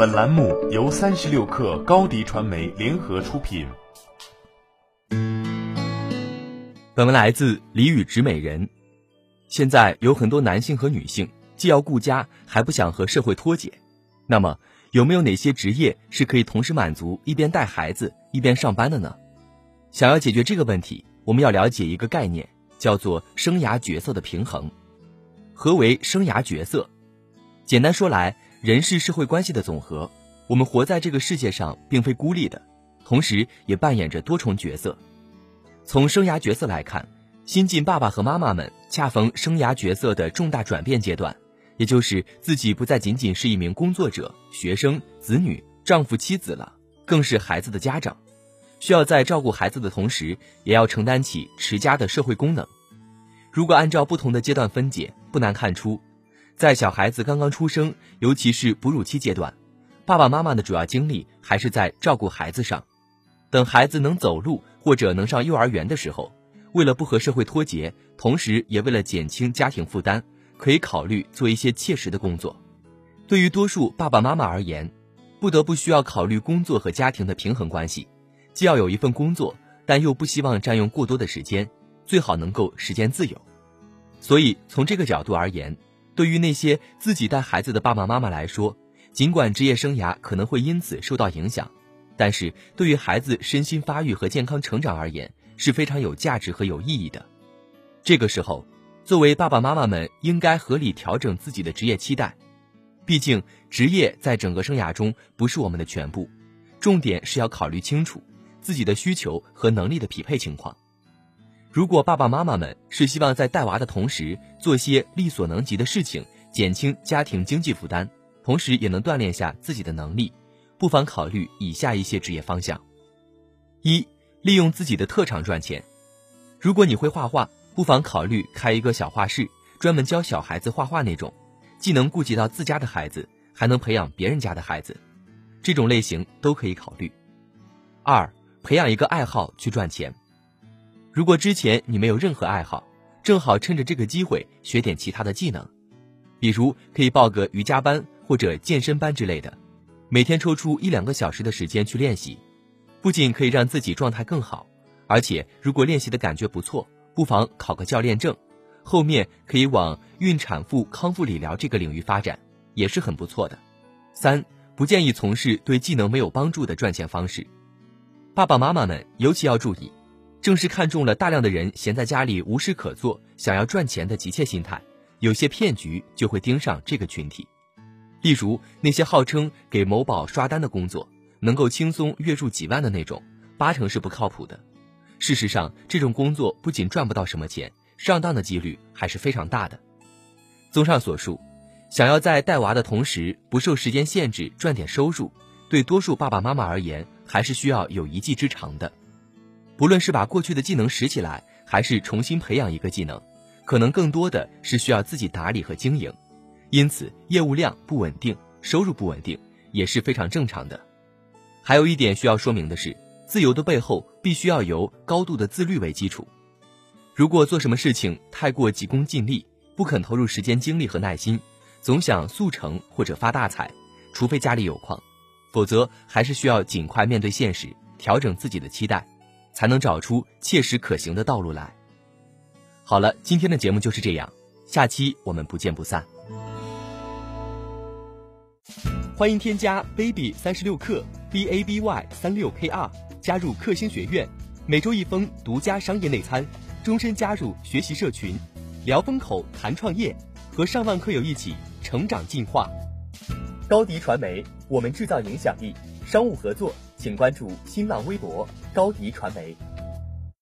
本栏目由三十六氪高低传媒联合出品。本文来自李宇植美人。现在有很多男性和女性既要顾家，还不想和社会脱节。那么，有没有哪些职业是可以同时满足一边带孩子一边上班的呢？想要解决这个问题，我们要了解一个概念，叫做生涯角色的平衡。何为生涯角色？简单说来，人是社会关系的总和。我们活在这个世界上，并非孤立的，同时也扮演着多重角色。从生涯角色来看，新晋爸爸和妈妈们恰逢生涯角色的重大转变阶段，也就是自己不再仅仅是一名工作者、学生、子女、丈夫、妻子了，更是孩子的家长。需要在照顾孩子的同时，也要承担起持家的社会功能。如果按照不同的阶段分解，不难看出，在小孩子刚刚出生，尤其是哺乳期阶段，爸爸妈妈的主要精力还是在照顾孩子上。等孩子能走路或者能上幼儿园的时候，为了不和社会脱节，同时也为了减轻家庭负担，可以考虑做一些切实的工作。对于多数爸爸妈妈而言，不得不需要考虑工作和家庭的平衡关系。既要有一份工作，但又不希望占用过多的时间，最好能够时间自由。所以从这个角度而言，对于那些自己带孩子的爸爸妈妈来说，尽管职业生涯可能会因此受到影响，但是对于孩子身心发育和健康成长而言是非常有价值和有意义的。这个时候，作为爸爸妈妈们应该合理调整自己的职业期待，毕竟职业在整个生涯中不是我们的全部，重点是要考虑清楚。自己的需求和能力的匹配情况。如果爸爸妈妈们是希望在带娃的同时做些力所能及的事情，减轻家庭经济负担，同时也能锻炼下自己的能力，不妨考虑以下一些职业方向：一、利用自己的特长赚钱。如果你会画画，不妨考虑开一个小画室，专门教小孩子画画那种，既能顾及到自家的孩子，还能培养别人家的孩子，这种类型都可以考虑。二。培养一个爱好去赚钱。如果之前你没有任何爱好，正好趁着这个机会学点其他的技能，比如可以报个瑜伽班或者健身班之类的，每天抽出一两个小时的时间去练习，不仅可以让自己状态更好，而且如果练习的感觉不错，不妨考个教练证，后面可以往孕产妇康复理疗这个领域发展，也是很不错的。三，不建议从事对技能没有帮助的赚钱方式。爸爸妈妈们尤其要注意，正是看中了大量的人闲在家里无事可做，想要赚钱的急切心态，有些骗局就会盯上这个群体。例如那些号称给某宝刷单的工作，能够轻松月入几万的那种，八成是不靠谱的。事实上，这种工作不仅赚不到什么钱，上当的几率还是非常大的。综上所述，想要在带娃的同时不受时间限制赚点收入，对多数爸爸妈妈而言。还是需要有一技之长的，不论是把过去的技能拾起来，还是重新培养一个技能，可能更多的是需要自己打理和经营，因此业务量不稳定，收入不稳定也是非常正常的。还有一点需要说明的是，自由的背后必须要由高度的自律为基础。如果做什么事情太过急功近利，不肯投入时间、精力和耐心，总想速成或者发大财，除非家里有矿。否则，还是需要尽快面对现实，调整自己的期待，才能找出切实可行的道路来。好了，今天的节目就是这样，下期我们不见不散。欢迎添加 baby 三十六克 b a b y 三六 k r 加入克星学院，每周一封独家商业内参，终身加入学习社群，聊风口谈创业，和上万课友一起成长进化。高迪传媒，我们制造影响力。商务合作，请关注新浪微博高迪传媒。